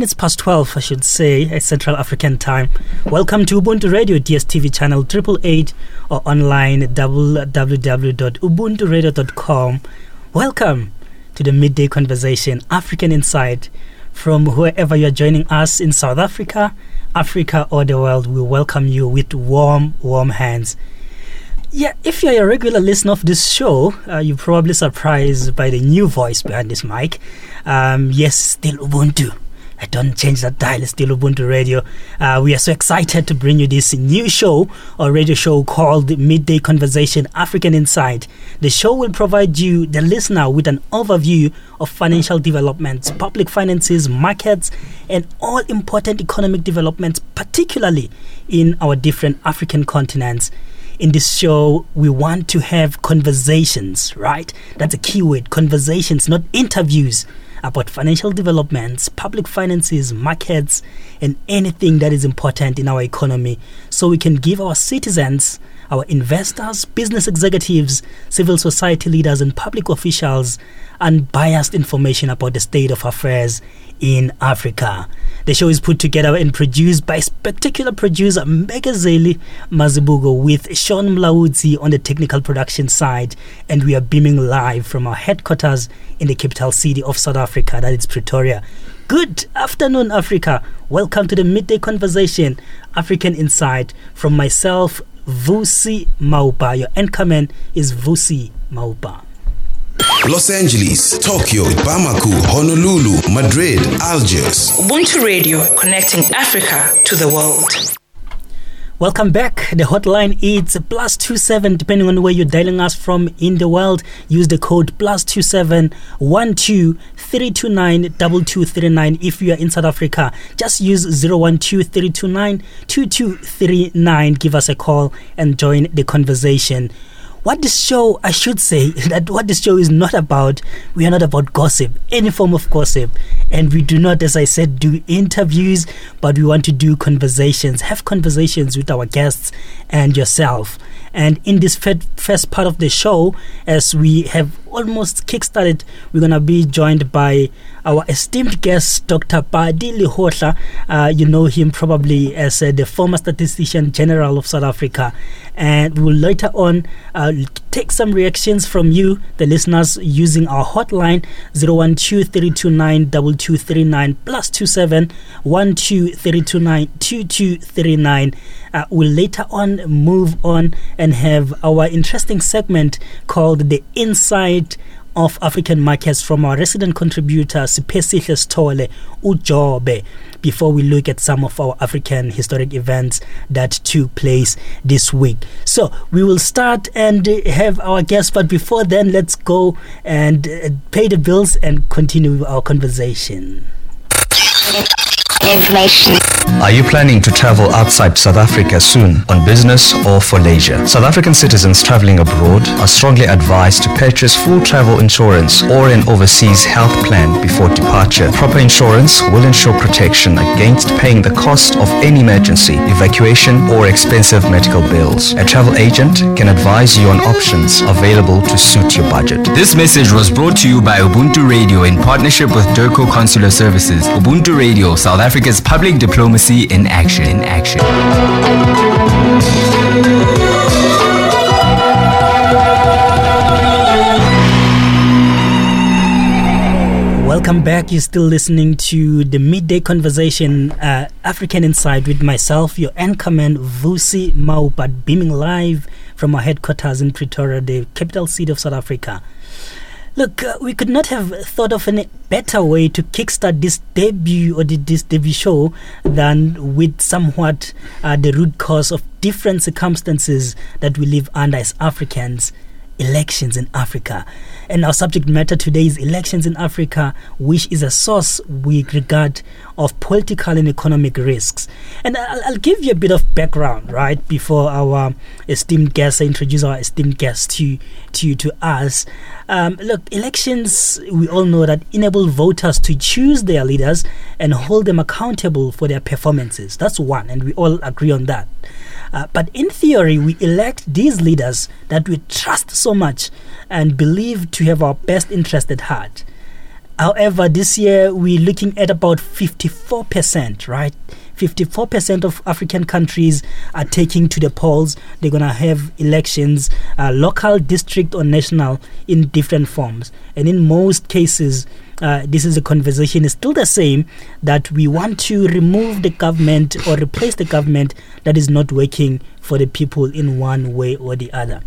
minutes past 12, I should say, Central African time. Welcome to Ubuntu Radio, DSTV channel 888 or online www.ubuntu.radio.com. Welcome to the midday conversation, African Insight. From wherever you are joining us in South Africa, Africa, or the world, we welcome you with warm, warm hands. Yeah, if you're a regular listener of this show, uh, you're probably surprised by the new voice behind this mic. Um, yes, still Ubuntu. I don't change that dial, it's still Ubuntu Radio. Uh, we are so excited to bring you this new show or radio show called Midday Conversation African Insight. The show will provide you, the listener, with an overview of financial developments, public finances, markets, and all important economic developments, particularly in our different African continents in this show, we want to have conversations, right? That's a keyword conversations, not interviews about financial developments, public finances, markets, and anything that is important in our economy so we can give our citizens, our investors, business executives, civil society leaders, and public officials unbiased information about the state of affairs in Africa. The show is put together and produced by spectacular producer Megazeli Mazibugo with Sean Mlaudzi on the technical production side. And we are beaming live from our headquarters in the capital city of South Africa, that is Pretoria. Good afternoon, Africa. Welcome to the midday conversation, African Insight, from myself, Vusi Maupa. Your anchorman is Vusi Maupa. Los Angeles, Tokyo, Bamako, Honolulu, Madrid, Algiers. Ubuntu Radio, connecting Africa to the world. Welcome back. The hotline is plus two seven, depending on where you're dialing us from in the world. Use the code plus two seven one two three two nine double two three nine. If you are in South Africa, just use zero one two three two nine two two three nine. Give us a call and join the conversation what this show, I should say, is that what this show is not about, we are not about gossip, any form of gossip. And we do not, as I said, do interviews, but we want to do conversations, have conversations with our guests and yourself. And in this first part of the show, as we have almost kickstarted, we're going to be joined by our esteemed guest, Dr. Pali Lehohla. Uh, you know him probably as uh, the former statistician general of South Africa. And we'll later on uh, take some reactions from you, the listeners, using our hotline 012 plus 27 2239. Uh, we'll later on move on and have our interesting segment called The Inside of African markets from our resident contributor Sipesihle Stole Ujobe before we look at some of our African historic events that took place this week. So we will start and have our guests, but before then, let's go and uh, pay the bills and continue our conversation information. Are you planning to travel outside South Africa soon on business or for leisure? South African citizens traveling abroad are strongly advised to purchase full travel insurance or an overseas health plan before departure. Proper insurance will ensure protection against paying the cost of any emergency, evacuation or expensive medical bills. A travel agent can advise you on options available to suit your budget. This message was brought to you by Ubuntu Radio in partnership with DIRCO Consular Services. Ubuntu Radio, South Africa's public diplomacy in action. In action. Welcome back. You're still listening to the midday conversation, uh, African Insight, with myself, your anchorman, Vusi Maupa, beaming live from our headquarters in Pretoria, the capital city of South Africa. Look, uh, we could not have thought of any better way to kickstart this debut or this debut show than with somewhat uh, the root cause of different circumstances that we live under as Africans elections in Africa. And our subject matter today is elections in Africa, which is a source we regard of political and economic risks. And I'll, I'll give you a bit of background, right, before our esteemed guests introduce our esteemed guests to to to us. Um, look, elections, we all know that enable voters to choose their leaders and hold them accountable for their performances. That's one, and we all agree on that. Uh, but in theory, we elect these leaders that we trust so much and believe to have our best interest at heart. However, this year we're looking at about 54%, right? 54% of African countries are taking to the polls. They're going to have elections, uh, local, district, or national, in different forms. And in most cases, uh, this is a conversation is still the same that we want to remove the government or replace the government that is not working for the people in one way or the other.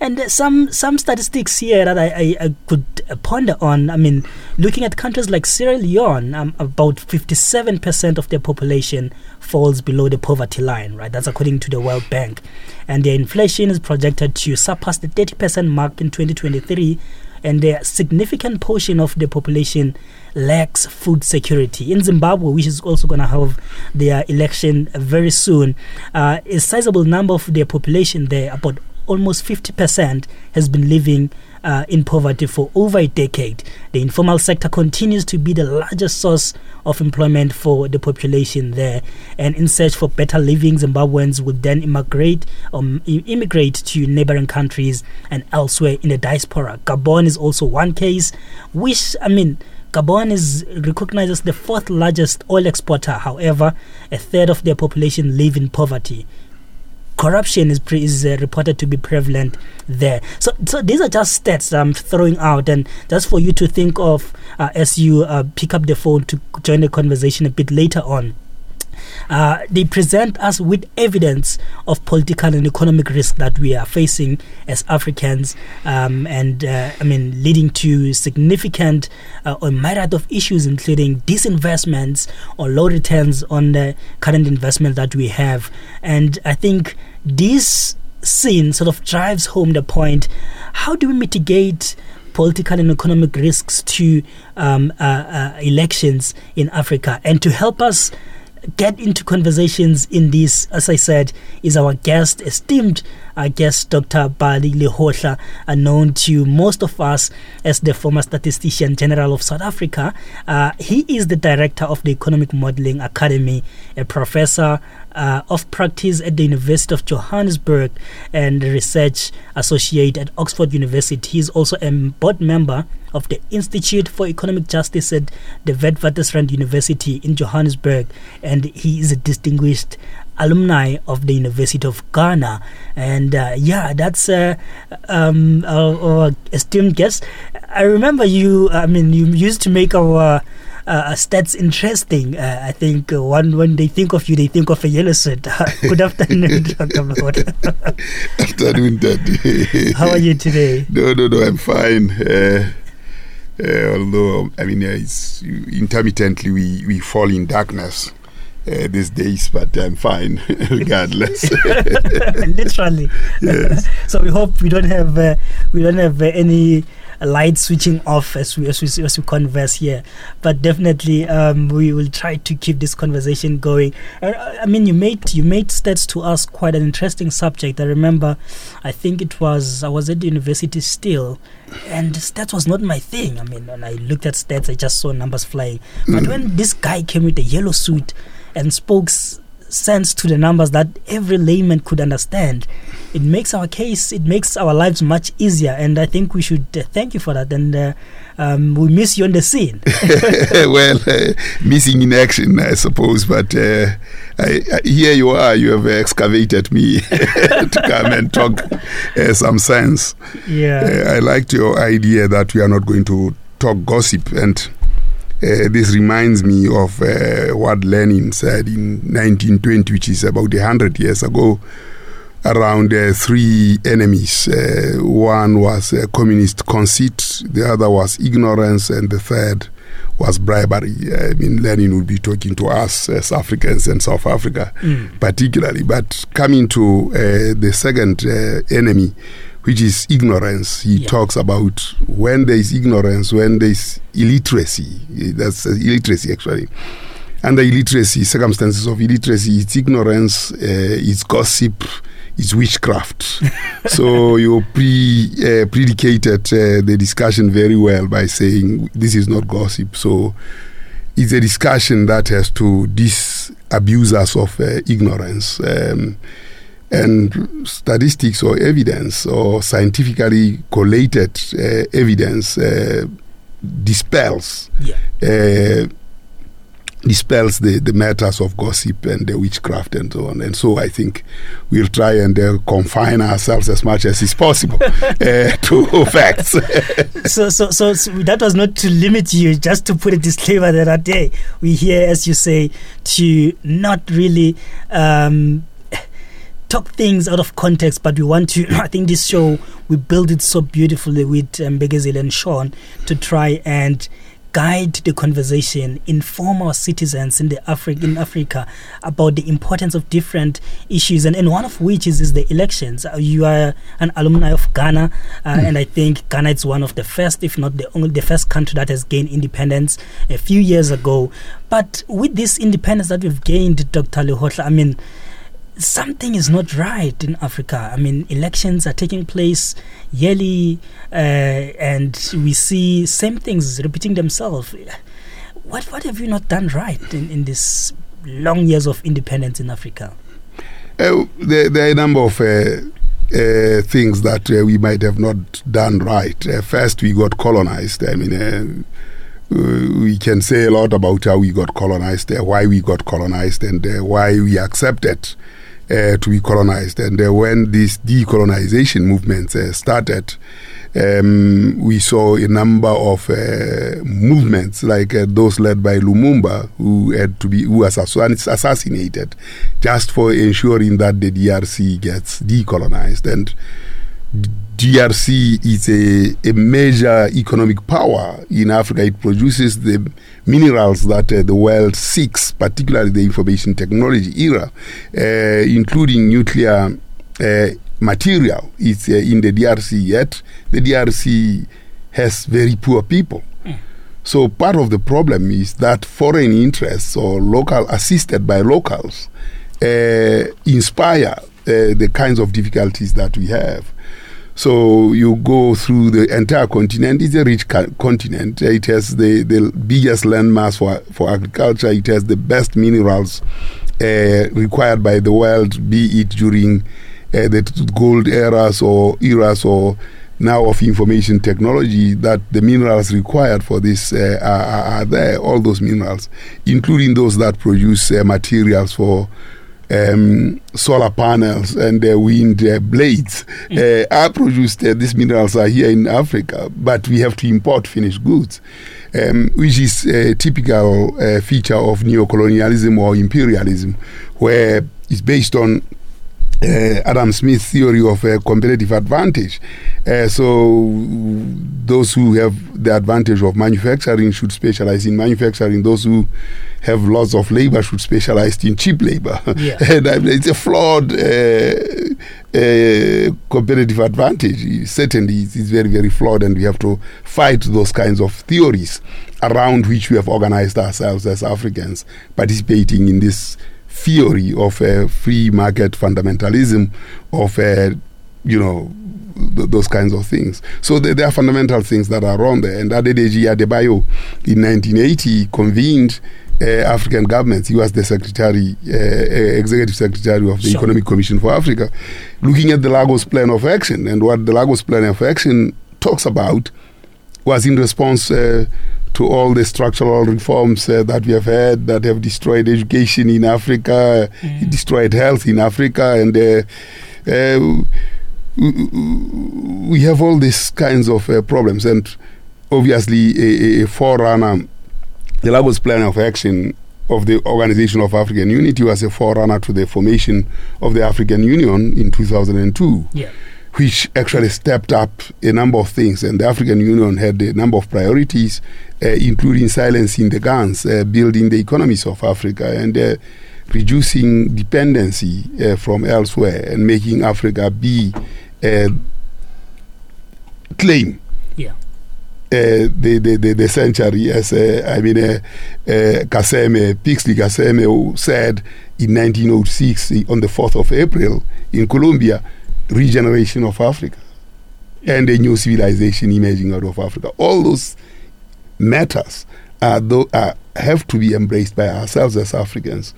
And some some statistics here that I, I, I, could ponder on. I mean, looking at countries like Sierra Leone, um, about 57% of their population falls below the poverty line, right? That's according to the World Bank. And their inflation is projected to surpass the 30% mark in 2023. And a significant portion of the population lacks food security. In Zimbabwe, which is also going to have their election very soon, uh, a sizable number of their population there, about almost 50% has been living uh, in poverty for over a decade. The informal sector continues to be the largest source of employment for the population there. And in search for better living, Zimbabweans would then immigrate um, immigrate to neighboring countries and elsewhere in the diaspora. Gabon is also one case, which I mean. Gabon is recognized as the fourth largest oil exporter. However, a third of their population live in poverty corruption is pre- is uh, reported to be prevalent there. So so these are just stats I'm throwing out, and just for you to think of uh, as you uh, pick up the phone to join the conversation a bit later on. Uh, they present us with evidence of political and economic risk that we are facing as Africans, um, and uh, I mean, leading to significant uh, or myriad of issues, including disinvestments or low returns on the current investment that we have. And I think this scene sort of drives home the point how do we mitigate political and economic risks to um, uh, uh, elections in Africa and to help us get into conversations in this, as I said, is our guest, esteemed uh, guest, Dr. Pali Lehohla, uh, known to most of us as the former Statistician General of South Africa. Uh, he is the director of the Economic Modeling Academy, a professor uh, of practice at the University of Johannesburg, and research associate at Oxford University. He is also a board member of the Institute for Economic Justice at the Witwatersrand University in Johannesburg, and he is a distinguished alumni of the University of Ghana. And uh, yeah, that's uh, um, our, our, esteemed guest. I remember you, I mean, you used to make our. Uh, stats interesting. Uh, I think uh, one when they think of you, they think of a yellow suit. Good afternoon, Dr. afternoon, Daddy. How are you today? No, no, no, I'm fine. Uh, uh, although, I mean, it's intermittently we, we fall in darkness uh, these days, but I'm fine regardless. Literally. Yes. so we hope we don't have uh, we don't have uh, any light switching off as we as we, as we converse here. But definitely, um, we will try to keep this conversation going. Uh, I mean, you made you made stats to us quite an interesting subject. I remember, I think it was I was at university still, and stats was not my thing. I mean, when I looked at stats, I just saw numbers flying. But mm. when this guy came with a yellow suit and spoke sense to the numbers that every layman could understand, it makes our case, it makes our lives much easier. And I think we should uh, thank you for that. And uh, um, we miss you on the scene. well, uh, missing in action, I suppose. But uh, I, I, here you are, you have excavated me to come and talk uh, some sense. Yeah. Uh, I liked your idea that we are not going to talk gossip and uh, this reminds me of uh, what Lenin said in 1920, which is about 100 years ago, around uh, three enemies. Uh, one was communist conceit, the other was ignorance, and the third was bribery. I mean, Lenin would be talking to us as Africans and South Africa, mm. particularly. But coming to uh, the second enemy, which is ignorance. He yeah. talks about when there is ignorance, when there is illiteracy. That's illiteracy, actually. Under illiteracy, circumstances of illiteracy, it's ignorance, uh, it's gossip, it's witchcraft. so you pre uh, predicated uh, the discussion very well by saying this is not gossip. So it's a discussion that has to disabuse us of uh, ignorance. Um, and statistics or evidence or scientifically collated uh, evidence uh, dispels Yeah. uh, dispels the, the matters of gossip and the witchcraft and so on. And so I think we'll try and uh, confine ourselves as much as is possible uh, to facts. so, so, so, so that was not to limit you, just to put a disclaimer that that day we here, as you say, to not really um, talk things out of context, but we want to. I think this show we build it so beautifully with um, Begazil and Sean to try and guide the conversation, inform our citizens in the Afri- in Africa about the importance of different issues, and, and one of which is, is the elections. Uh, you are an alumni of Ghana, uh, and I think Ghana is one of the first, if not the only, the first country that has gained independence a few years ago. But with this independence that we've gained, Dr. Lehohla, I mean something is not right in Africa. I mean, elections are taking place yearly, uh, and we see same things repeating themselves. What what have you not done right in, in this long years of independence in Africa? Uh, there, there, are a number of uh, uh, things that uh, we might have not done right. Uh, first, we got colonized. I mean, uh, we can say a lot about how we got colonized, why we got colonized, and why we accepted uh, to be colonized. And uh, when this decolonization movement uh, started, um, we saw a number of movements like those led by Lumumba, who had to be who was assassinated, just for ensuring that the DRC gets decolonized and. DRC is a, a major economic power in Africa. It produces the minerals that uh, the world seeks, particularly the information technology era, uh, including nuclear uh, material. It's uh, in the DRC, yet the DRC has very poor people. So part of the problem is that foreign interests or local assisted by locals uh, inspire uh, the kinds of difficulties that we have. So you go through the entire continent. It's a rich co- continent. It has the, the biggest landmass for, for agriculture. It has the best minerals uh, required by the world, be it during uh, the gold eras or eras or now of information technology that the minerals required for this uh, are, are, there. All those minerals, including those that produce uh, materials for um, solar panels and uh, wind uh, blades mm. uh, are produced. Uh, these minerals are here in Africa, but we have to import finished goods, um, which is a typical uh, feature of neocolonialism or imperialism, where it's based on uh, Adam Smith's theory of a competitive advantage. Uh, so those who have the advantage of manufacturing should specialize in manufacturing. Those who have lots of labor should specialize in cheap labor. Yeah. and it's a flawed uh, uh, competitive advantage. Certainly, it's very, very flawed, and we have to fight those kinds of theories around which we have organized ourselves as Africans, participating in this theory of uh, free market fundamentalism, of uh, you know th- those kinds of things. So th- there are fundamental things that are wrong there. And Adedeji Adebayo in 1980 convened. Uh, African governments. He was the secretary, uh, executive secretary of the Sure. Economic Commission for Africa, looking at the Lagos Plan of Action. And what the Lagos Plan of Action talks about was in response uh, to all the structural reforms uh, that we have had that have destroyed education in Africa, destroyed health in Africa, and uh, uh, we have all these kinds of uh, problems. And obviously, a, a forerunner, the Lagos Plan of Action of the Organization of African Unity was a forerunner to the formation of the African Union in 2002 Yeah. Which actually stepped up a number of things. And the African Union had a number of priorities, uh, including silencing the guns, uh, building the economies of Africa, and uh, reducing dependency uh, from elsewhere, and making Africa be uh, claim Yeah. uh, the, the, the, the century, as I mean, uh, Kaseme, Pixley Kaseme, who said in 1906, on the 4th of April in Columbia, regeneration of Africa and a new civilization emerging out of Africa. All those matters are, have to be embraced by ourselves as Africans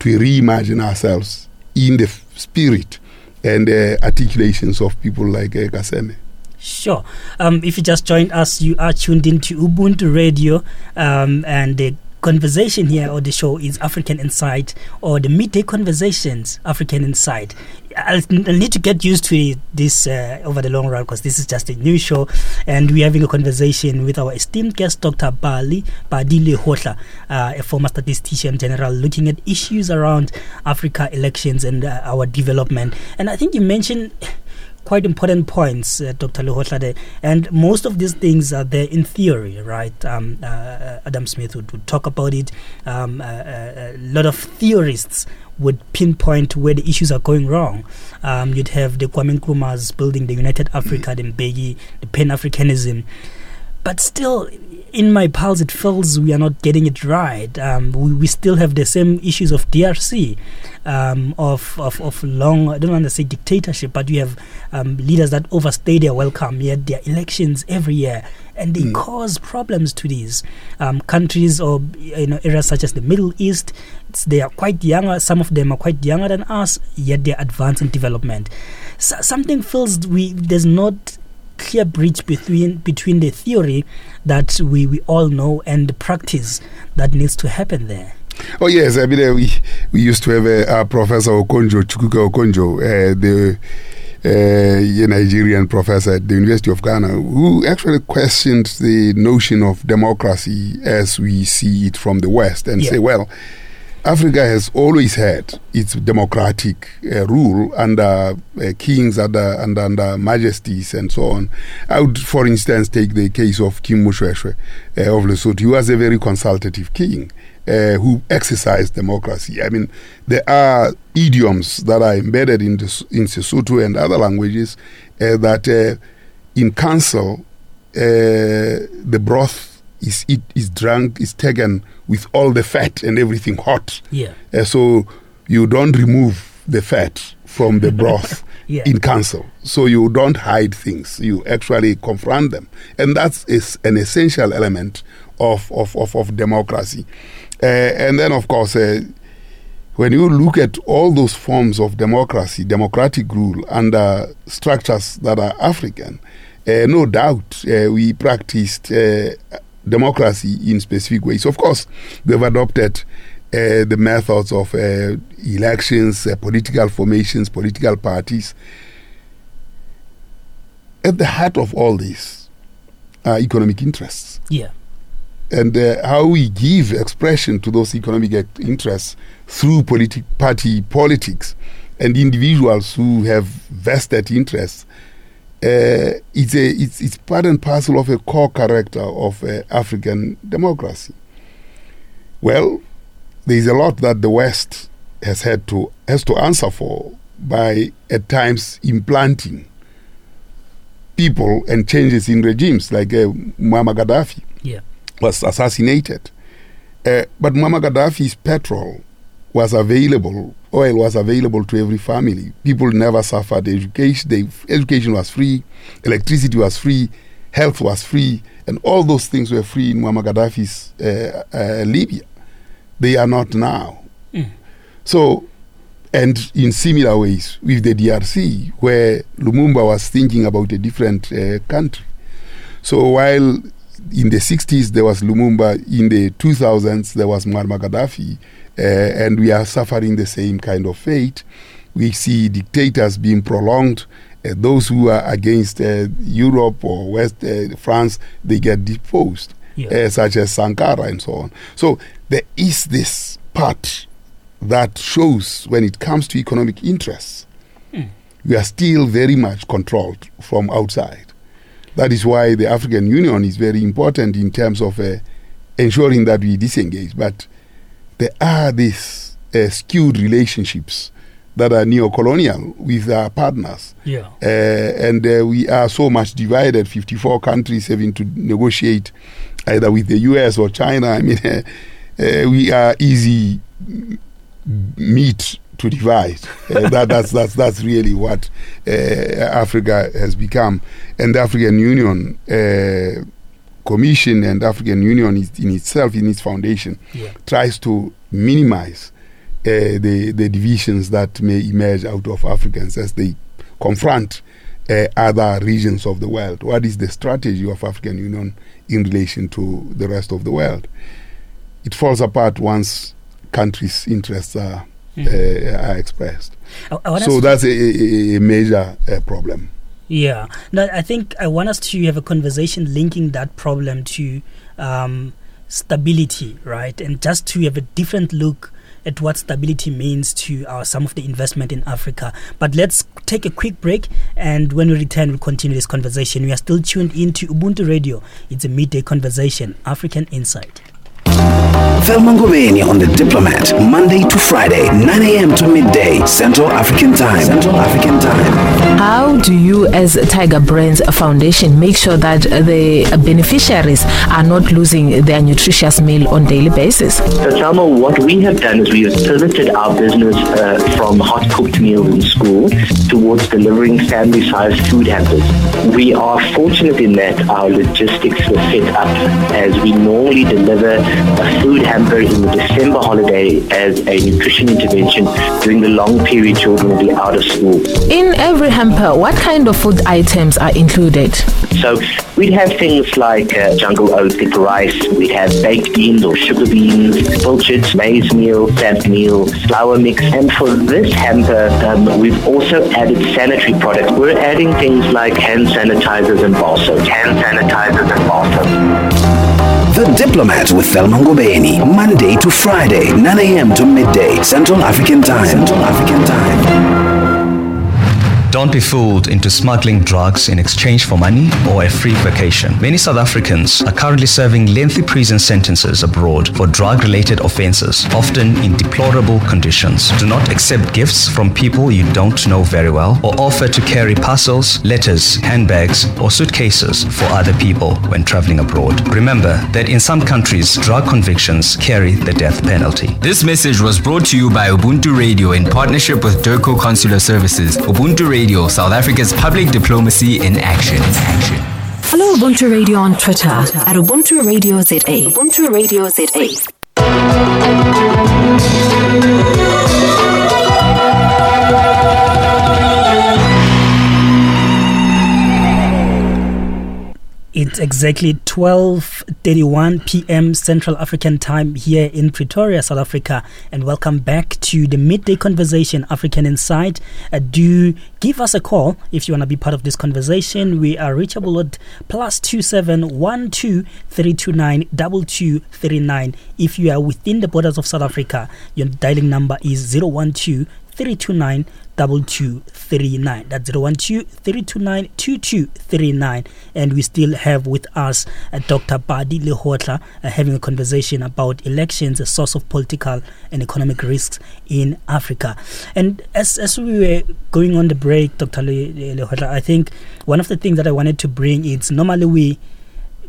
to reimagine ourselves in the spirit and uh, articulations of people like uh, Kaseme. Sure. Um, if you just joined us, you are tuned into Ubuntu Radio, um, and the conversation here or the show is African Insight or the midday conversations African Insight. I'll, I'll need to get used to this uh, over the long run because this is just a new show, and we're having a conversation with our esteemed guest, Dr. Bali Badile Hotla, uh, a former statistician general, looking at issues around Africa elections and uh, our development. And I think you mentioned quite important points, uh, Dr. Lehotlade. And most of these things are there in theory, right? Um, uh, uh Adam Smith would, would talk about it. Um, uh, uh, a lot of theorists would pinpoint where the issues are going wrong. Um, you'd have the Kwame Nkrumahs building the United Africa, the Mbeki, the Pan Africanism. But still, in my pulse, it feels we are not getting it right. Um, we, we still have the same issues of DRC, um, of, of, of long, I don't want to say dictatorship, but you have um, leaders that overstay their welcome, yet there are elections every year, and they mm. cause problems to these um, countries or you know areas such as the Middle East. they are quite younger, some of them are quite younger than us, yet they're advancing development. So something feels we there's not clear bridge between between the theory that we, we all know and the practice that needs to happen there. Oh yes, I mean uh, we we used to have a, a Professor Okonjo Chukwuka Okonjo, uh, the uh, Nigerian professor at the University of Ghana, who actually questioned the notion of democracy as we see it from the West, and yeah. say, well Africa has always had its democratic uh, rule under uh, kings, under, under, under majesties, and so on. I would, for instance, take the case of King Moshoeshoe uh, of Lesotho. He was a very consultative king. Uh, who exercised democracy. I mean, there are idioms that are embedded in, the, in Sesotho and other languages uh, that uh, in council, the broth is it is drunk is taken with all the fat and everything hot. Yeah. Uh, so you don't remove the fat from the broth yeah. in council. So you don't hide things. You actually confront them, and that's is an essential element of of of, of democracy. Uh, and then of course. Uh, when you look at all those forms of democracy, democratic rule under structures that are African, uh, no doubt uh, we practiced uh, democracy in specific ways. Of course, they've adopted uh, the methods of uh, elections, uh, political formations, political parties. At the heart of all this are economic interests. Yeah. And uh, how we give expression to those economic interests through politi- party politics and individuals who have vested interests uh, it's, a, it's, it's part and parcel of a core character of uh, African democracy. Well, there is a lot that the West has had to has to answer for by at times implanting people and changes in regimes, like uh, Muammar Gaddafi yeah. was assassinated. Uh, but Muammar Gaddafi's petrol was available, oil was available to every family. People never suffered education. The education was free, electricity was free, health was free, and all those things were free in Muammar Gaddafi's uh, uh, Libya. They are not now. Mm. So, and in similar ways with the DRC, where Lumumba was thinking about a different uh, country. So while in the 60s there was Lumumba, in the 2000s there was Muammar Gaddafi, uh, and we are suffering the same kind of fate. We see dictators being prolonged. Uh, those who are against uh, Europe or West France, they get deposed, yeah. such as Sankara and so on. So there is this part that shows when it comes to economic interests, mm. we are still very much controlled from outside. That is why the African Union is very important in terms of uh, ensuring that we disengage. But there are these uh, skewed relationships that are neo-colonial with our partners. Yeah. Uh, and uh, we are so much divided, 54 countries having to negotiate either with the US or China. I mean, uh, uh, we are easy meat to divide. Uh, that, that's, that's, that's really what uh, Africa has become. And the African Union Commission and African Union in itself, in its foundation, yeah. tries to minimize uh, the the divisions that may emerge out of Africans as they confront uh, other regions of the world? What is the strategy of African Union in relation to the rest of the world? It falls apart once countries' interests are, Mm. uh, are expressed. I, I So that's a, a, a major uh, problem. Yeah, no, I think I want us to have a conversation linking that problem to um, stability, right? And just to have a different look at what stability means to our, some of the investment in Africa. But let's take a quick break, and when we return, we'll continue this conversation. We are still tuned in to Ubuntu Radio. It's a midday conversation, African Insight. Thelma Ngobeni on The Diplomat, Monday to Friday, 9 a.m. to midday, Central African Time. Central African Time. How do you, as Tiger Brands Foundation, make sure that the beneficiaries are not losing their nutritious meal on daily basis? So, Thelma, what we have done is we have pivoted our business uh, from hot cooked meals in school towards delivering family sized food hampers. We are fortunate in that our logistics were set up as we normally deliver a food hamper in the December holiday as a nutrition intervention during the long period children will be out of school. In every hamper, what kind of food items are included? So we'd have things like uh, jungle oat thick rice, we'd have baked beans or sugar beans, pilchards, maize meal, sap meal, flour mix, and for this hamper, um, we've also added sanitary products. We're adding things like hand sanitizers and bar. Hand sanitizers and bar. The Diplomat with Thelma Ngobeni, Monday to Friday, 9 a.m. to midday, Central African Time. Central African Time. Don't be fooled into smuggling drugs in exchange for money or a free vacation. Many South Africans are currently serving lengthy prison sentences abroad for drug related offenses, often in deplorable conditions. Do not accept gifts from people you don't know very well or offer to carry parcels, letters, handbags, or suitcases for other people when traveling abroad. Remember that in some countries, drug convictions carry the death penalty. This message was brought to you by Ubuntu Radio in partnership with DIRCO Consular Services. Ubuntu Radio, South Africa's public diplomacy in action. action. Follow Ubuntu Radio on Twitter at Ubuntu Radio ZA. Ubuntu Radio ZA. It's exactly 12:31 p.m. Central African Time here in Pretoria, South Africa, and welcome back to the midday conversation, African Insight. Uh, do give us a call if you want to be part of this conversation. We are reachable at plus two seven one two three two nine double two three nine. If you are within the borders of South Africa, your dialing number is zero one two. 329 2239. That's 012 329 2239. And we still have with us uh, Dr. Pali Lehohla uh, having a conversation about elections, a source of political and economic risks in Africa. And as, as we were going on the break, Dr. Le- Le- Lehohla, I think one of the things that I wanted to bring is normally we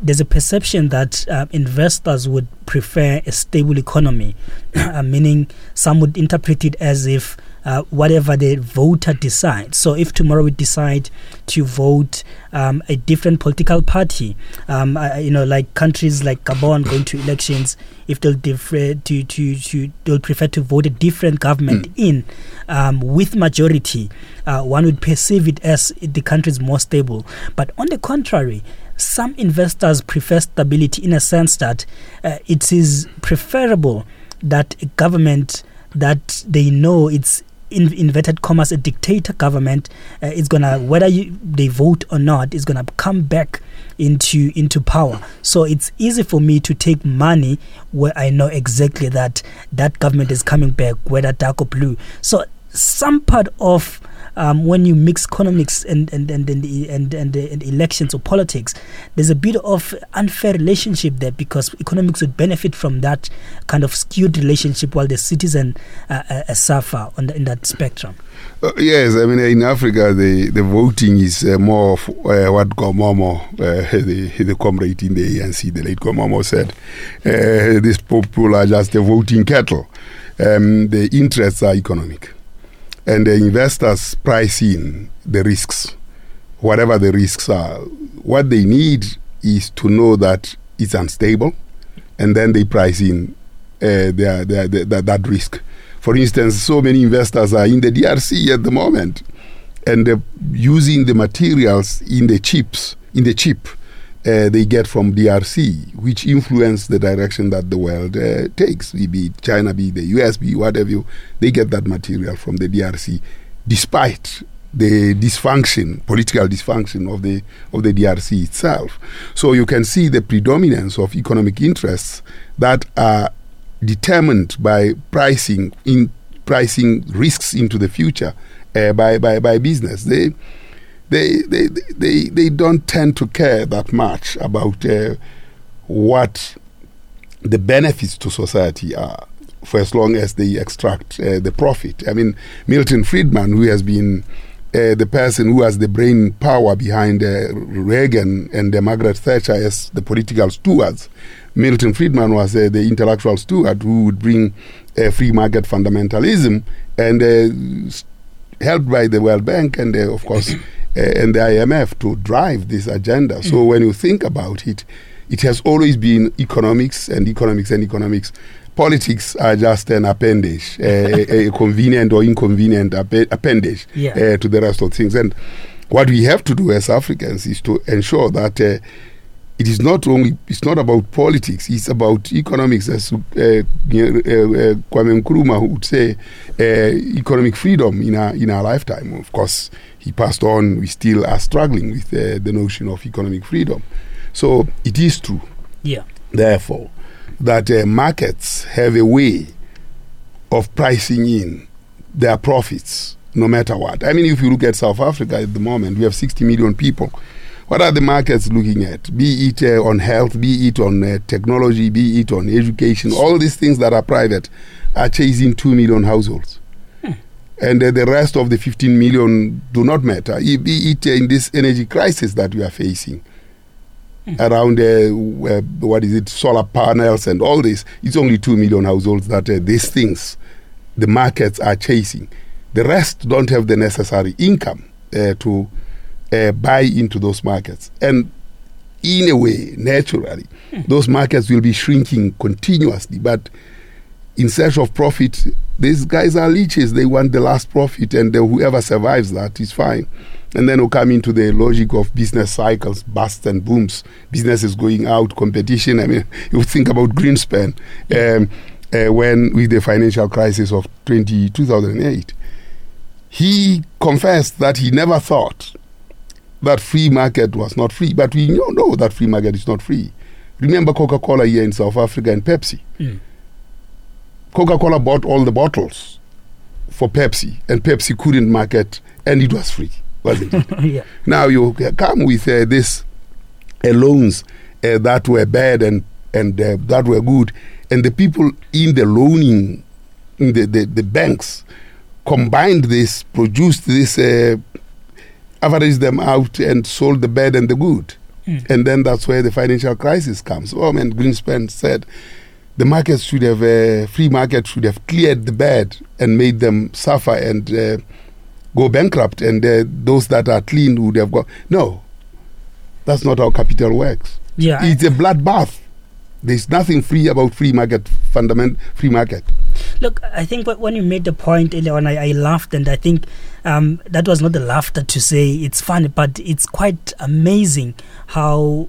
there's a perception that uh, investors would prefer a stable economy, uh, meaning some would interpret it as if uh, whatever the voter decides. So, if tomorrow we decide to vote um, a different political party, um, uh, you know, like countries like Gabon going to elections, if they'll defer to, to, to they'll prefer to vote a different government in um, with majority, uh, one would perceive it as the country is more stable. But on the contrary, some investors prefer stability in a sense that uh, it is preferable that a government that they know it's in inverted commas a dictator government uh, is gonna whether you, they vote or not is gonna come back into into power. So it's easy for me to take money where i know exactly that that government is coming back whether dark or blue. So some part of um, when you mix economics and and and and, and, and, and elections or politics, there's a bit of unfair relationship there because economics would benefit from that kind of skewed relationship while the citizen uh, uh, suffer on the, in that spectrum. Uh, yes, I mean in Africa the, the voting is uh, more of uh, what Gomomo, uh, the the comrade in the ANC, the late Gomomo said. Uh, these people are just a voting cattle. Um, the interests are economic, and the investors price in the risks, whatever the risks are. What they need is to know that it's unstable, and then they price in uh, their, their, their, that risk. For instance, so many investors are in the DRC at the moment. and using the materials in the chips in the chip uh, they get from DRC, which influence the direction that the world uh, takes. Be it China, be it the US, be whatever you, they get that material from the DRC, despite the dysfunction, political dysfunction of the of the DRC itself. So you can see the predominance of economic interests that are determined by pricing in pricing risks into the future uh, by, by by business. They they, they, they, they don't tend to care that much about uh, what the benefits to society are for as long as they extract uh, the profit. I mean, Milton Friedman, who has been uh, the person who has the brain power behind uh, Reagan and uh, Margaret Thatcher as the political stewards. Milton Friedman was uh, the intellectual steward who would bring uh, free market fundamentalism and uh, helped by the World Bank and, of course, and the IMF to drive this agenda. So when you think about it, it has always been economics and economics and economics. Politics are just an appendage, uh, a, a convenient or inconvenient appe- appendage Yeah. uh, to the rest of things. And what we have to do as Africans is to ensure that uh, it is not only it's not about politics; it's about economics. As uh, uh, uh, Kwame Nkrumah would say, uh, economic freedom in our in our lifetime. Of course, he passed on. We still are struggling with uh, the notion of economic freedom. So it is true, Yeah. therefore, that uh, markets have a way of pricing in their profits no matter what. I mean, if you look at South Africa at the moment, we have 60 million people. What are the markets looking at? Be it uh, on health, be it on uh, technology, be it on education, all these things that are private are chasing 2 million households. And uh, the rest of the 15 million do not matter. Be it uh, in this energy crisis that we are facing around uh, uh, what is it solar panels and all this it's only 2 million households that uh, these things the markets are chasing the rest don't have the necessary income uh, to uh, buy into those markets. And in a way naturally those markets will be shrinking continuously. But in search of profit these guys are leeches. They want the last profit and uh, whoever survives that is fine. And then we'll come into the logic of business cycles, busts and booms, businesses going out, competition. I mean, you think about Greenspan um, uh, when with the financial crisis of 20, 2008. He confessed that he never thought that free market was not free, but we know, know that free market is not free. Remember Coca-Cola here in South Africa and Pepsi. Mm. Coca-Cola bought all the bottles for Pepsi, and Pepsi couldn't market, and it was free, wasn't it? yeah. Now you come with uh, this uh, loans uh, that were bad and and uh, that were good, and the people in the loaning, in the, the, the banks, combined this, produced this, uh, averaged them out, and sold the bad and the good, Mm. and then that's where the financial crisis comes. Oh man, Greenspan said. The markets should have, uh, free market should have cleared the bad and made them suffer and uh, go bankrupt, and uh, those that are clean would have gone. No, that's not how capital works. Yeah. It's a bloodbath. There's nothing free about free market, fundament free market. Look, I think when you made the point earlier on, I, I laughed, and I think um, that was not the laughter to say it's funny, but it's quite amazing how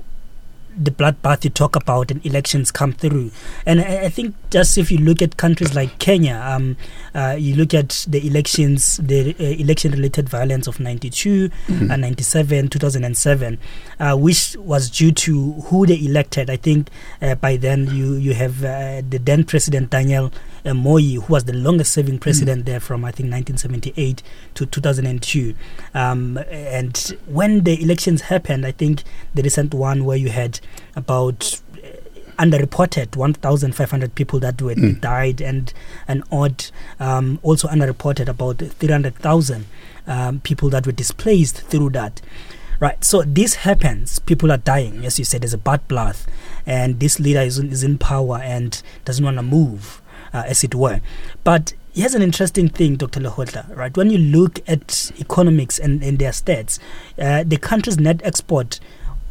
the bloodbath you talk about and elections come through. And I, I think just if you look at countries like Kenya, um, uh, you look at the elections, the uh, election-related violence of '92 Mhm. and '97, 2007, uh, which was due to who they elected. I think uh, by then you you have uh, the then president Daniel uh, Moi, who was the longest-serving president there from I think 1978 to 2002. Um, and when the elections happened, I think the recent one where you had about uh, underreported 1,500 people that were Mm. died and an odd um, also underreported about 300,000 um, people that were displaced through that. Right, so this happens. People are dying, as you said. There's a bloodbath, and this leader is is in power and doesn't want to move, uh, as it were. But here's an interesting thing, Dr. Lehohla. Right, when you look at economics and, and their stats, uh, the country's net export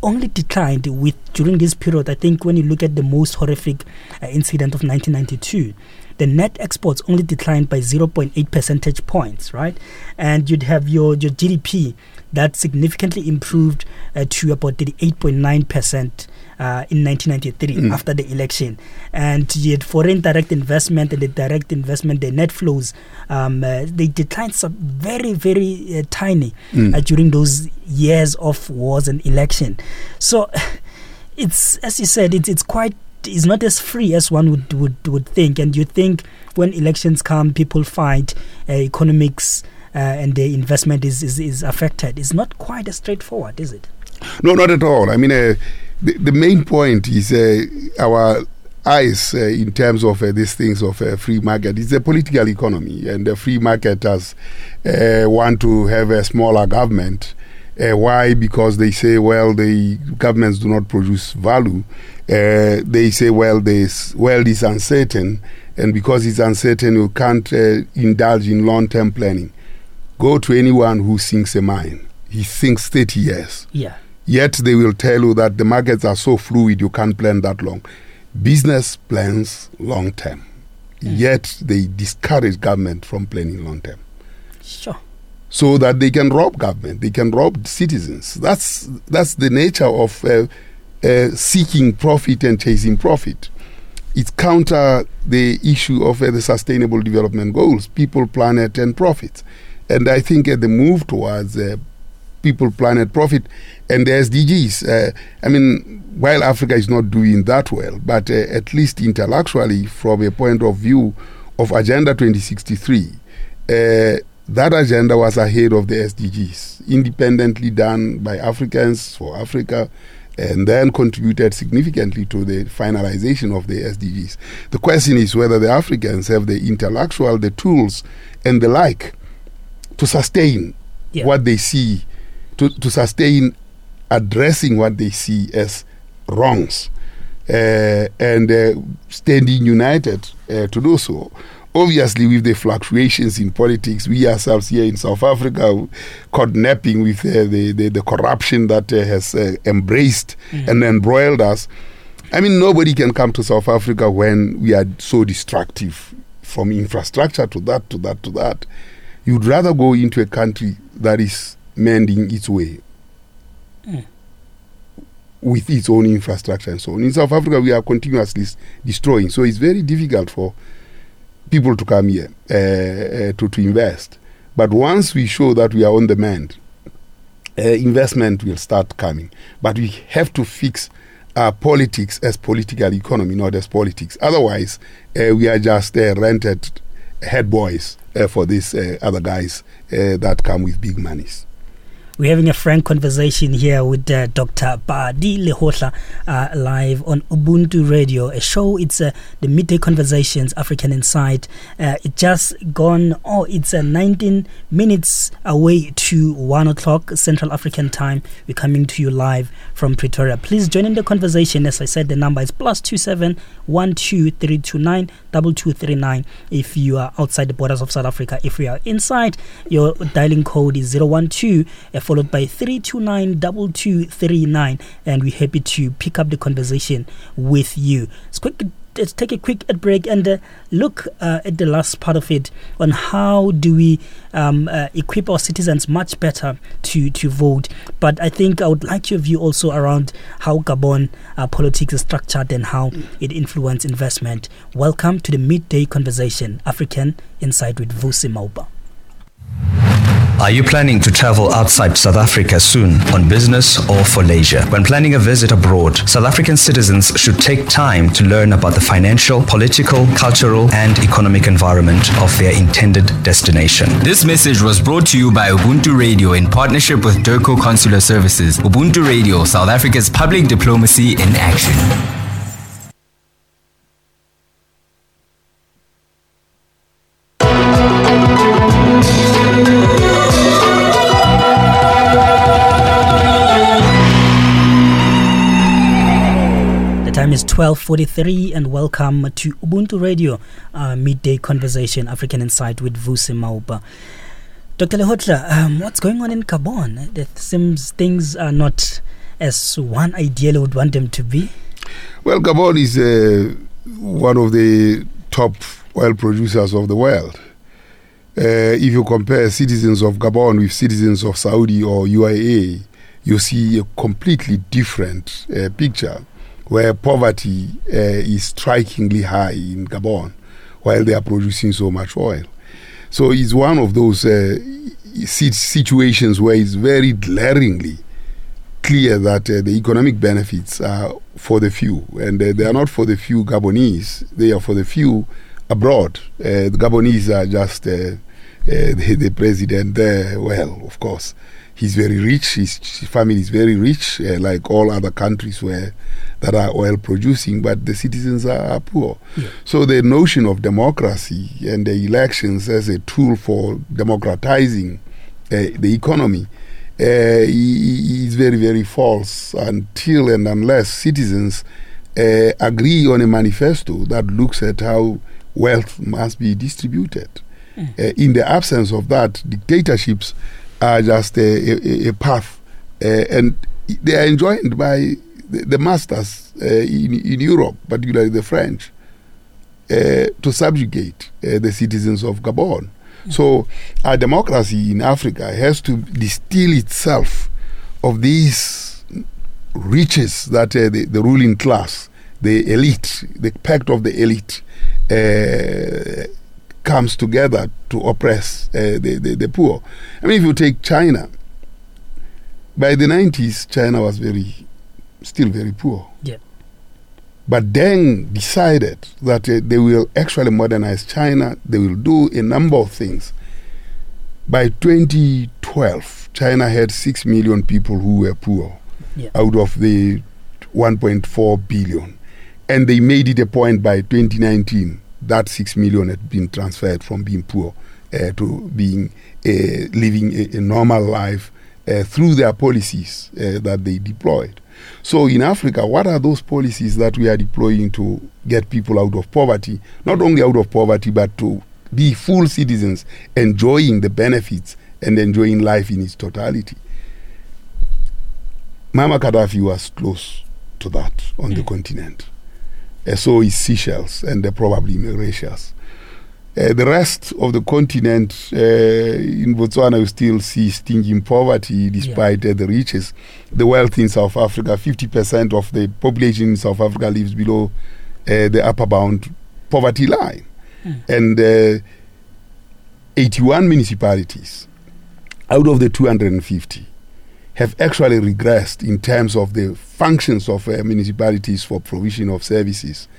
only declined with during this period. I think when you look at the most horrific uh, incident of 1992, the net exports only declined by 0.8 percentage points, right? And you'd have your, your GDP that significantly improved uh, to about 38.9 percent uh, in 1993 Mm. after the election. And yet, foreign direct investment and the direct investment, the net flows, um, uh, they declined some very, very uh, tiny Mm. uh, during those years of wars and election. So, it's as you said, it's it's quite. It's not as free as one would, would, would think, and you think when elections come, people fight, uh, economics uh, and the investment is, is, is affected. It's not quite as straightforward, is it? No, not at all. I mean, uh, the, main point is uh, our eyes uh, in terms of uh, these things of uh, free market. It's a political economy, and the free marketers uh, want to have a smaller government. Uh, why? Because they say, well, the governments do not produce value. They say, well, the world is uncertain, and because it's uncertain, you can't indulge in long-term planning. Go to anyone who sinks a mine. He thinks 30 years. Yeah. Yet they will tell you that the markets are so fluid you can't plan that long. Business plans long term. Yet they discourage government from planning long term. Sure. So that they can rob government, they can rob citizens. That's that's the nature of uh, uh, seeking profit and chasing profit. It counter the issue of uh, the sustainable development goals, people, planet, and profits. And I think uh, the move towards people, planet, profit, and the SDGs. Uh, I mean, while Africa is not doing that well, but uh, at least intellectually, from a point of view of Agenda 2063, uh, that agenda was ahead of the SDGs, independently done by Africans for Africa, and then contributed significantly to the finalization of the SDGs. The question is whether the Africans have the intellectual, the tools, and the like to sustain Yeah. what they see, to, to sustain addressing what they see as wrongs, uh, and uh, standing united uh, to do so. Obviously, with the fluctuations in politics, we ourselves here in South Africa caught napping with uh, the, the, the corruption that uh, has uh, embraced and embroiled us. I mean, nobody can come to South Africa when we are so destructive from infrastructure to that, to that, to that. You'd rather go into a country that is mending its way with its own infrastructure and so on. In South Africa, we are continuously s- destroying. So it's very difficult for people to come here uh, uh, to, to invest. But once we show that we are on the mend, uh, investment will start coming. But we have to fix our politics as political economy, not as politics. Otherwise, uh, we are just uh, rented head boys uh, for these uh, other guys uh, that come with big monies. We're having a frank conversation here with uh, Dr. Pali Lehohla uh, live on Ubuntu Radio, a show. It's uh, the midday conversations, African Insight. Uh, it just gone, oh, it's uh, 19 minutes away to 1 o'clock Central African time. We're coming to you live from Pretoria. Please join in the conversation. As I said, the number is plus 27 12329 2239 if you are outside the borders of South Africa. If we are inside, your dialing code is 012 uh, followed by 329 2239 and we're happy to pick up the conversation with you. It's quick let's take a quick break and uh, look uh, at the last part of it on how do we um, uh, equip our citizens much better to, to vote. But I think I would like your view also around how Gabon uh, politics is structured and how it influences investment. Welcome to the midday conversation, African Insight with Vusi Maupa. Are you planning to travel outside South Africa soon on business or for leisure? When planning a visit abroad, South African citizens should take time to learn about the financial, political, cultural, and economic environment of their intended destination. This message was brought to you by Ubuntu Radio in partnership with DIRCO Consular Services. Ubuntu Radio, South Africa's public diplomacy in action. 12:43 and welcome to Ubuntu Radio uh, midday conversation African Insight with Vusi Maupa. Dr. Lehohla, um, what's going on in Gabon? It seems things are not as one ideally would want them to be. Well, Gabon is uh, one of the top oil producers of the world. Uh, if you compare citizens of Gabon with citizens of Saudi or UAE, you see a completely different uh, picture where poverty uh, is strikingly high in Gabon while they are producing so much oil. So it's one of those uh, situations where it's very glaringly clear that uh, the economic benefits are for the few, and uh, they are not for the few Gabonese, they are for the few abroad. Uh, the Gabonese are just uh, the, the, president there, well, of course. He's very rich. His, family is very rich, like all other countries where that are oil producing, but the citizens are, poor. Yeah. So the notion of democracy and the elections as a tool for democratizing uh, the economy uh, is very, very false until and unless citizens uh, agree on a manifesto that looks at how wealth must be distributed. Mm. Uh, in the absence of that, dictatorships are just a, a, a path, uh, and they are enjoined by the, masters uh, in, in Europe, particularly the French, uh, to subjugate uh, the citizens of Gabon. So, our democracy in Africa has to distill itself of these riches that uh, the, the, ruling class, the elite, the pact of the elite, uh, comes together to oppress uh, the, the, the poor. I mean, if you take China, by the 90s, China was very still very poor. Yeah. But Deng decided that uh, they will actually modernize China. They will do a number of things. By 2012, China had 6 million people who were poor yeah. out of the 1.4 billion. And they made it a point by 2019 that 6 million had been transferred from being poor uh, to being uh, living a, a, normal life uh, through their policies uh, that they deployed. So in Africa, what are those policies that we are deploying to get people out of poverty? Not only out of poverty, but to be full citizens, enjoying the benefits and enjoying life in its totality. Muammar Gaddafi was close to that on mm. the continent. Uh, so is Seychelles and uh, probably Mauritius. Uh, the rest of the continent uh, in Botswana, you still see stinging poverty despite yeah. uh, the riches. The wealth in South Africa, 50% of the population in South Africa lives below uh, the upper bound poverty line. Mm. And uh, 81 municipalities out of the 250 have actually regressed in terms of the functions of uh, municipalities for provision of services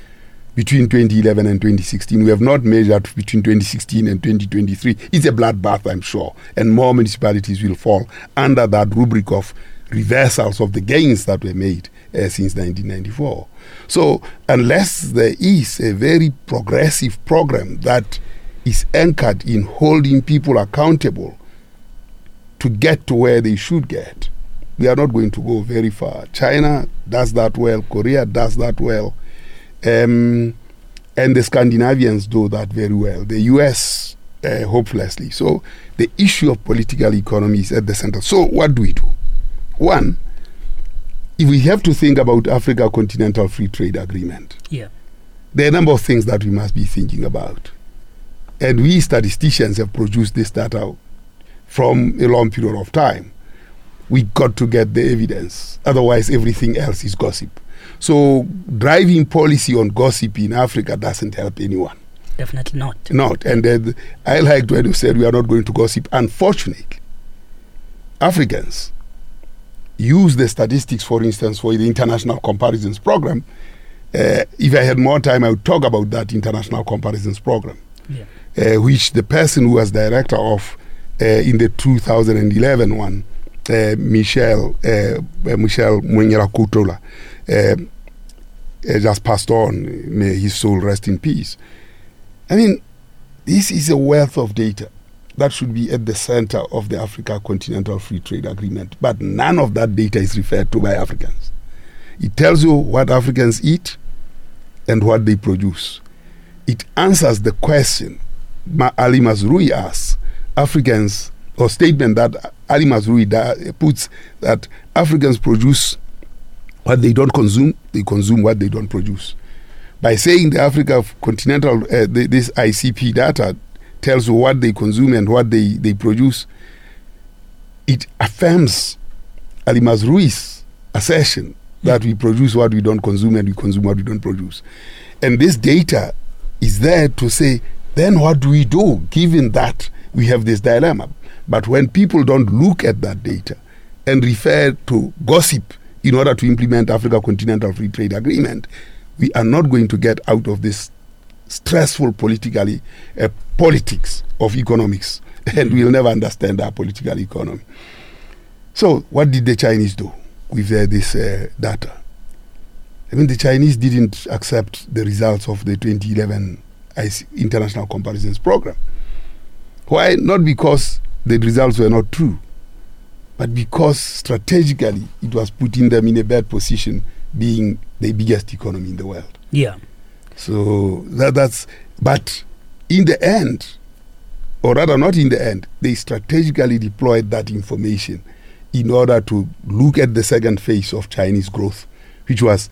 between 2011 and 2016. We have not measured between 2016 and 2023. It's a bloodbath, I'm sure, and more municipalities will fall under that rubric of reversals of the gains that were made uh, since 1994. So, unless there is a very progressive program that is anchored in holding people accountable to get to where they should get, we are not going to go very far. China does that well, Korea does that well. Um, and the Scandinavians do that very well. The US, uh, hopelessly. So the issue of political economy is at the center. So what do we do? One, if we have to think about Africa Continental Free Trade Agreement, yeah. there are a number of things that we must be thinking about. And we statisticians have produced this data from a long period of time. We got to get the evidence. Otherwise, everything else is gossip. So driving policy on gossip in Africa doesn't help anyone. Definitely not. Not. And uh, I liked when you said we are not going to gossip. Unfortunately, Africans use the statistics, for instance, for the International Comparisons Program. Uh, if I had more time, I would talk about that International Comparisons Program, yeah. uh, which the person who was director of uh, in the 2011 one, uh, Michel uh, Michel Mouyelo-Katoula, uh, just passed on. May his soul rest in peace. I mean, this is a wealth of data that should be at the center of the Africa Continental Free Trade Agreement. But none of that data is referred to by Africans. It tells you what Africans eat and what they produce. It answers the question Ali Mazrui asks Africans, or statement that Ali Mazrui puts that Africans produce what they don't consume, they consume what they don't produce. By saying the Africa continental, uh, the, this ICP data tells you what they consume and what they, they produce, it affirms Ali Mazrui's assertion that we produce what we don't consume and we consume what we don't produce. And this data is there to say, then what do we do given that we have this dilemma? But when people don't look at that data and refer to gossip in order to implement Africa Continental Free Trade Agreement, we are not going to get out of this stressful politically uh, politics of economics, and we'll never understand our political economy. So, what did the Chinese do with uh, this uh, data? I mean, the Chinese didn't accept the results of the 2011 International Comparisons Program. Why? Not because the results were not true, but because strategically it was putting them in a bad position, being the biggest economy in the world. Yeah. So that, that's, but in the end, or rather not in the end, they strategically deployed that information in order to look at the second phase of Chinese growth, which was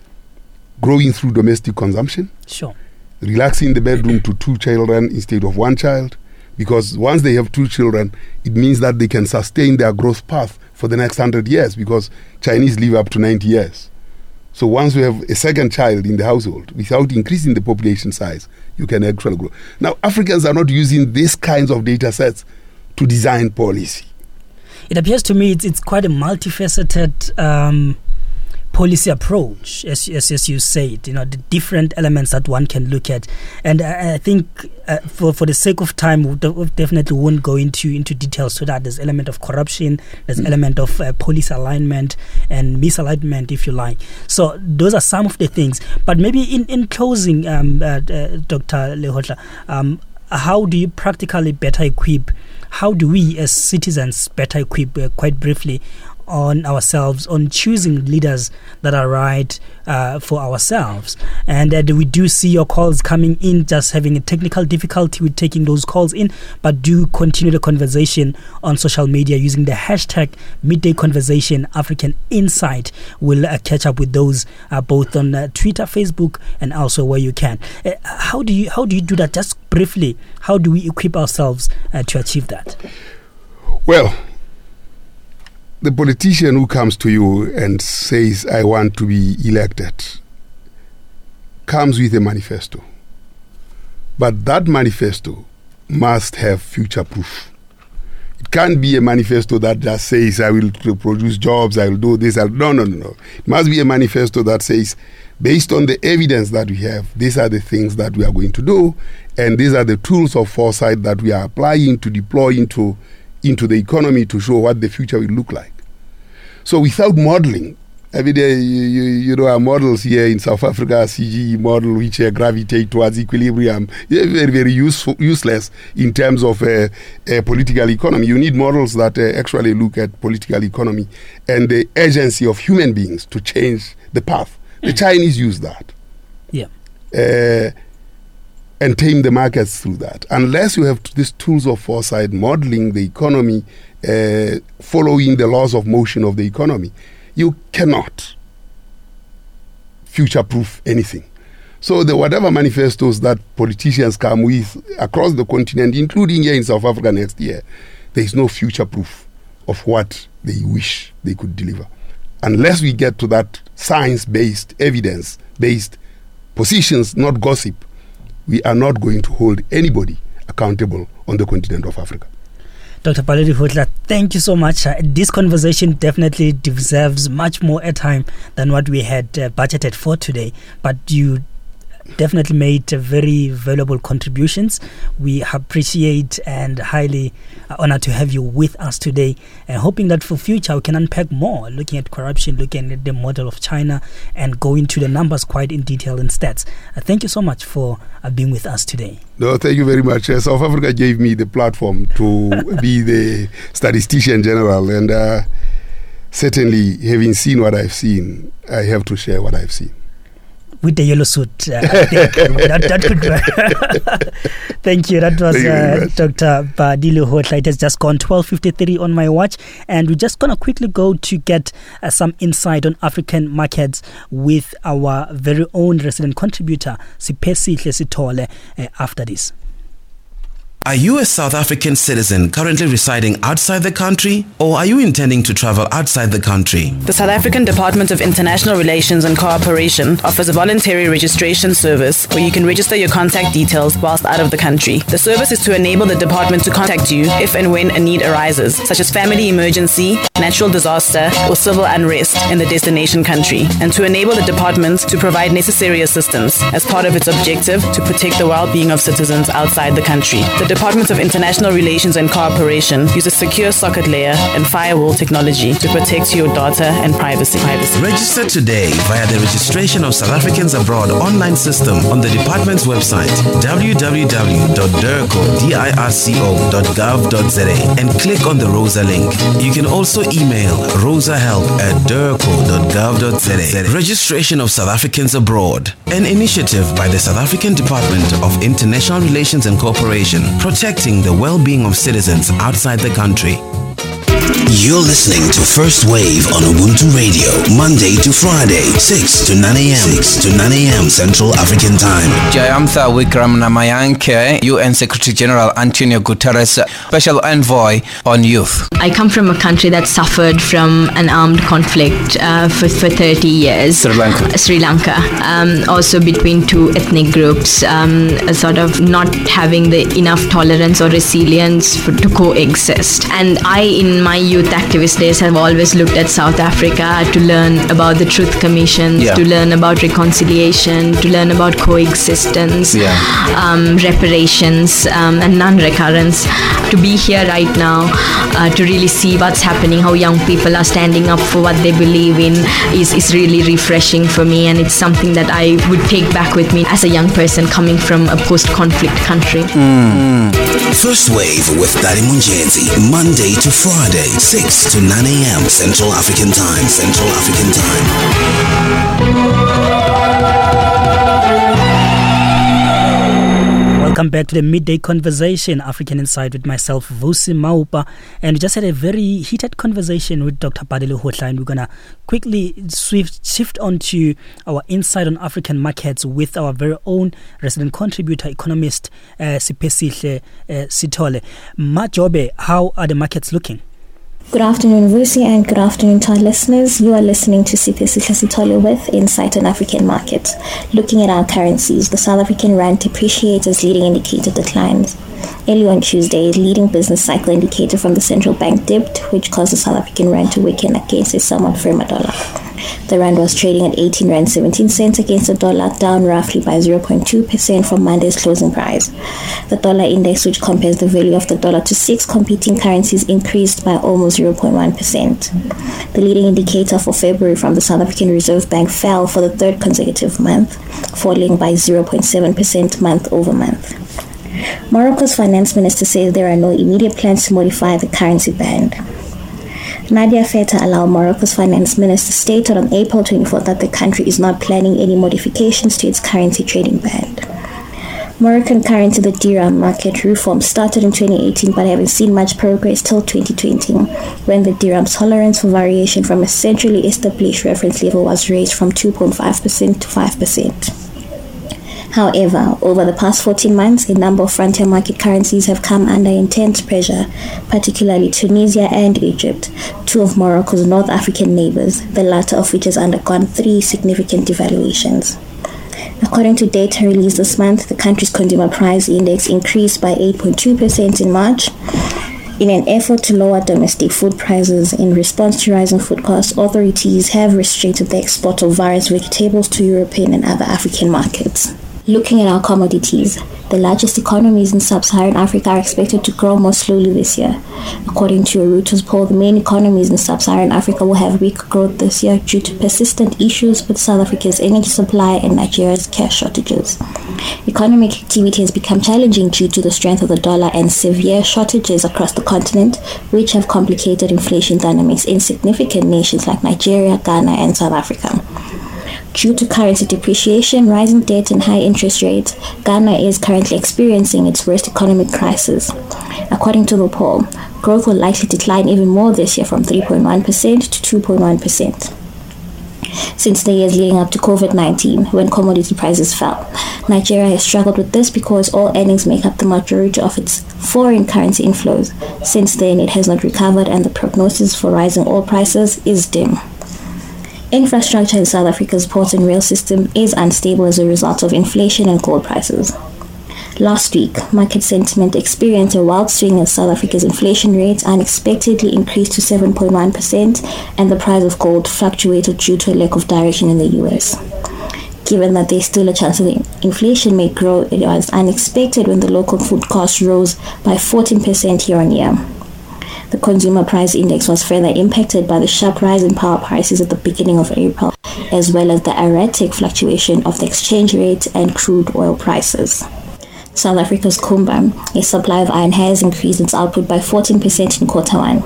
growing through domestic consumption. Sure. Relaxing the bedroom to two children instead of one child. Because once they have two children, it means that they can sustain their growth path for the next 100 years because Chinese live up to 90 years. So once you have a second child in the household, without increasing the population size, you can actually grow. Now, Africans are not using these kinds of data sets to design policy. It appears to me it's, it's quite a multifaceted um, policy approach, as, as, as you said, you know, the different elements that one can look at. And I, I think uh, for, for the sake of time, we definitely won't go into, into details to that. There's element of corruption, there's mm. element of uh, policy alignment and misalignment, if you like. So those are some of the things. But maybe in, in closing, um, uh, uh Dr. Lehohla, um, how do you practically better equip how do we as citizens better equip uh, quite briefly on ourselves on choosing leaders that are right uh, for ourselves. And uh, we do see your calls coming in just having a technical difficulty with taking those calls in but do continue the conversation on social media using the hashtag midday conversation. African insight we'll uh, catch up with those uh, both on uh, twitter facebook and also where you can. Uh, how do you how do you do that? Just briefly how do we equip ourselves to achieve that? Well the politician who comes to you and says, I want to be elected, comes with a manifesto. But that manifesto must have future proof. It can't be a manifesto that just says, I will produce jobs, I will do this. I'll, no, no, no, no. It must be a manifesto that says, based on the evidence that we have, these are the things that we are going to do, and these are the tools of foresight that we are applying to deploy into, into the economy to show what the future will look like. So without modeling, every day you, you, you, know our models here in South Africa, CGE model which uh, gravitate towards equilibrium, very very useful, useless in terms of uh, uh, political economy. You need models that uh, actually look at political economy and the agency of human beings to change the path. The mm. Chinese use that. Yeah. Uh, and tame the markets through that. Unless you have these tools of foresight, modeling the economy uh, following the laws of motion of the economy. You cannot future proof anything. So, the whatever manifestos that politicians come with across the continent, including here in South Africa next year, there is no future proof of what they wish they could deliver. Unless we get to that science based, evidence based positions, not gossip, we are not going to hold anybody accountable on the continent of Africa. Dr. Pali Lehohla, thank you so much. Uh, this conversation definitely deserves much more airtime than what we had uh, budgeted for today. But you definitely made very valuable contributions. We appreciate and highly honored to have you with us today. And hoping that for future we can unpack more, looking at corruption, looking at the model of China, and go into the numbers quite in detail and stats. Uh, thank you so much for uh, being with us today. No, thank you very much. Uh, South Africa gave me the platform to be the statistician general, and uh, certainly, having seen what I've seen, I have to share what I've seen. With the yellow suit. Uh, that, that could. Thank you. That was uh. Dr. Pali Lehohla. It has just gone 12.53 on my watch. And we're just going to quickly go to get uh, some insight on African markets with our very own resident contributor, Sipesi Sithole, uh, after this. Are you a South African citizen currently residing outside the country or are you intending to travel outside the country? The South African Department of International Relations and Cooperation offers a voluntary registration service where you can register your contact details whilst out of the country. The service is to enable the department to contact you if and when a need arises, such as family emergency, natural disaster, or civil unrest in the destination country, and to enable the department to provide necessary assistance as part of its objective to protect the well-being of citizens outside the country. The Department of International Relations and Cooperation uses a secure socket layer and firewall technology to protect your data and privacy. privacy. Register today via the Registration of South Africans Abroad online system on the department's website www.dirco.gov.za and click on the ROSA link. You can also email rosahelp at dirco.gov.za. Registration of South Africans Abroad, an initiative by the South African Department of International Relations and Cooperation, protecting the well-being of citizens outside the country. You're listening to First Wave on Ubuntu Radio, Monday to Friday, 6 to 9 a.m. 6 to 9 a.m. Central African Time. Jayamtha Wikram Namayanke, UN Secretary General Antonio Guterres, Special Envoy on Youth. I come from a country that suffered from an armed conflict uh, for, for 30 years. Sri Lanka. Sri Lanka. Um, also between two ethnic groups, um, sort of not having the enough tolerance or resilience for, to coexist. And I, in my youth activist days, have always looked at South Africa to learn about the truth commissions, Yeah. to learn about reconciliation, to learn about coexistence, Yeah. um, reparations, um, and non-recurrence. To be here right now, uh, to really see what's happening, how young people are standing up for what they believe in, is, is really refreshing for me, and it's something that I would take back with me as a young person coming from a post-conflict country. First Wave with Dari Munjenzi, Monday to Friday, 6 to 9 a.m. Central African Time. Central African Time. Welcome back to the midday conversation, African Insight, with myself, Vusi Maupa. And we just had a very heated conversation with Dr. Pali Lehohla, and we're going to quickly swift, shift on to our insight on African markets with our very own resident contributor, economist uh, Siphesihle uh, Sithole. Majobe, how are the markets looking? Good afternoon, Vusi, and good afternoon to our listeners. You are listening to Siphesihle Sithole with Insight on African Markets. Looking at our currencies, the South African Rand depreciates as leading indicator declines. Early on Tuesday, leading business cycle indicator from the central bank dipped, which caused the South African Rand to weaken against a somewhat firmer dollar. The Rand was trading at 18 Rand 17 cents against the dollar, down roughly by 0.2% from Monday's closing price. The dollar index, which compares the value of the dollar to six competing currencies, increased by almost 0.1%. The leading indicator for February from the South African Reserve Bank fell for the third consecutive month, falling by 0.7% month over month. Morocco's finance minister says there are no immediate plans to modify the currency band. Nadia Fettah Alaoui, Morocco's finance minister, stated on April 24 that the country is not planning any modifications to its currency trading band. Moroccan currency, the dirham market reform started in 2018 but haven't seen much progress till 2020 when the dirham's tolerance for variation from a centrally established reference level was raised from 2.5% to 5%. However, over the past 14 months, a number of frontier market currencies have come under intense pressure, particularly Tunisia and Egypt, two of Morocco's North African neighbors, the latter of which has undergone three significant devaluations. According to data released this month, the country's consumer price index increased by 8.2% in March. In an effort to lower domestic food prices in response to rising food costs, authorities have restricted the export of various vegetables to European and other African markets. Looking at our commodities, the largest economies in sub-Saharan Africa are expected to grow more slowly this year. According to a Reuters poll, the main economies in sub-Saharan Africa will have weak growth this year due to persistent issues with South Africa's energy supply and Nigeria's cash shortages. Economic activity has become challenging due to the strength of the dollar and severe shortages across the continent, which have complicated inflation dynamics in significant nations like Nigeria, Ghana, and South Africa. Due to currency depreciation, rising debt, and high interest rates, Ghana is currently experiencing its worst economic crisis. According to the poll, growth will likely decline even more this year from 3.1% to 2.1% since the years leading up to COVID 19 when commodity prices fell. Nigeria has struggled with this because all earnings make up the majority of its foreign currency inflows. Since then, it has not recovered, and the prognosis for rising oil prices is dim. Infrastructure in South Africa's port and rail system is unstable as a result of inflation and gold prices. Last week, market sentiment experienced a wild swing as South Africa's inflation rate unexpectedly increased to 7.1%, and the price of gold fluctuated due to a lack of direction in the US. Given that there's still a chance that inflation may grow, it was unexpected when the local food cost rose by 14% year on year. The consumer price index was further impacted by the sharp rise in power prices at the beginning of April, as well as the erratic fluctuation of the exchange rate and crude oil prices. South Africa's Kumba, a supply of iron, has increased its output by 14% in quarter one.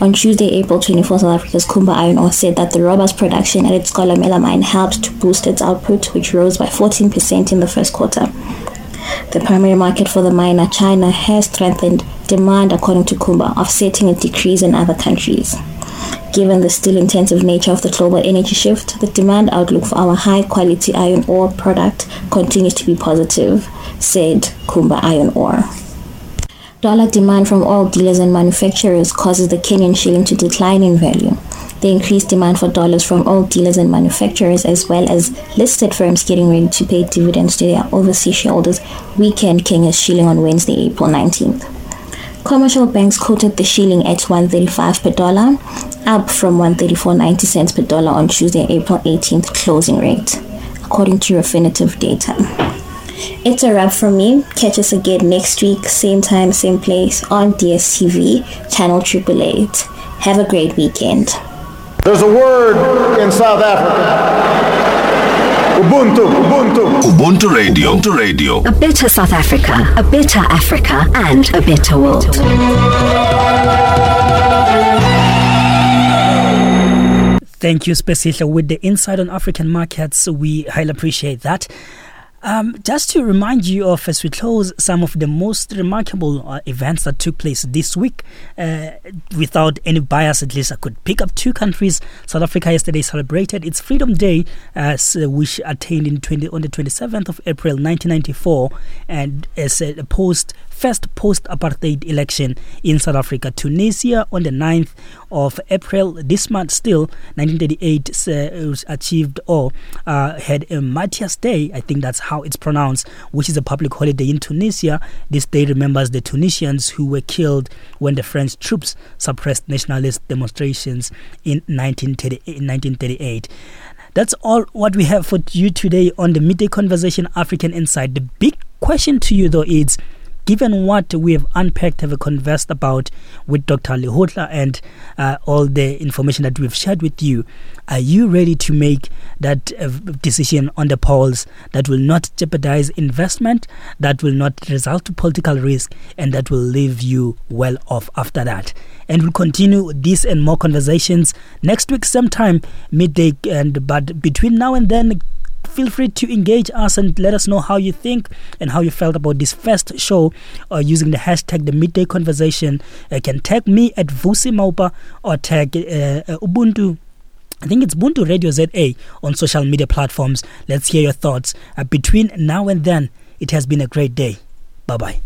On Tuesday, April 24, South Africa's Kumba Iron Ore said that the robust production at its Kolomela mine helped to boost its output, which rose by 14% in the first quarter. The primary market for the miner, China, has strengthened demand according to Kumba, offsetting a decrease in other countries. Given the still intensive nature of the global energy shift, the demand outlook for our high quality iron ore product continues to be positive said Kumba Iron Ore. Dollar demand from oil dealers and manufacturers causes the Kenyan shilling to decline in value. The increased demand for dollars from oil dealers and manufacturers, as well as listed firms getting ready to pay dividends to their overseas shareholders, weakened Kenya's shilling on Wednesday, April 19th. Commercial banks quoted the shilling at 135 per dollar, up from 134.90 cents per dollar on Tuesday, April 18th closing rate, according to Refinitiv data. It's a wrap from me. Catch us again next week, same time, same place on DSTV, channel 888. Have a great weekend. There's a word in South Africa. Ubuntu, Ubuntu. Ubuntu Radio. Ubuntu Radio. A better South Africa, a better Africa, and a better world. Thank you, Special, with the insight on African markets. We highly appreciate that. Um, just to remind you of, as we close, some of the most remarkable uh, events that took place this week, uh, without any bias, at least I could pick up two countries. South Africa yesterday celebrated its Freedom Day, uh, which attained in 20, on the 27th of April 1994, and as a post first post apartheid election in South Africa. Tunisia on the 9th of April this month, still 1938 uh, achieved or uh, had a Matthias Day, I think that's how it's pronounced, which is a public holiday in Tunisia. This day remembers the Tunisians who were killed when the French troops suppressed nationalist demonstrations in 1938. That's all what we have for you today on the Midday Conversation African Insight. The big question to you, though, is given what we have unpacked, have conversed about with Dr. Lehohla and uh, all the information that we've shared with you, are you ready to make that uh, decision on the polls that will not jeopardize investment, that will not result to political risk, and that will leave you well off after that? And we'll continue this and more conversations next week, sometime midday. And but between now and then, feel free to engage us and let us know how you think and how you felt about this first show uh, using the hashtag the midday conversation uh, can tag me at vusi maupa or tag uh, uh ubuntu I think it's Ubuntu Radio ZA on social media platforms. Let's hear your thoughts. Uh, between now and then, it has been a great day. Bye bye.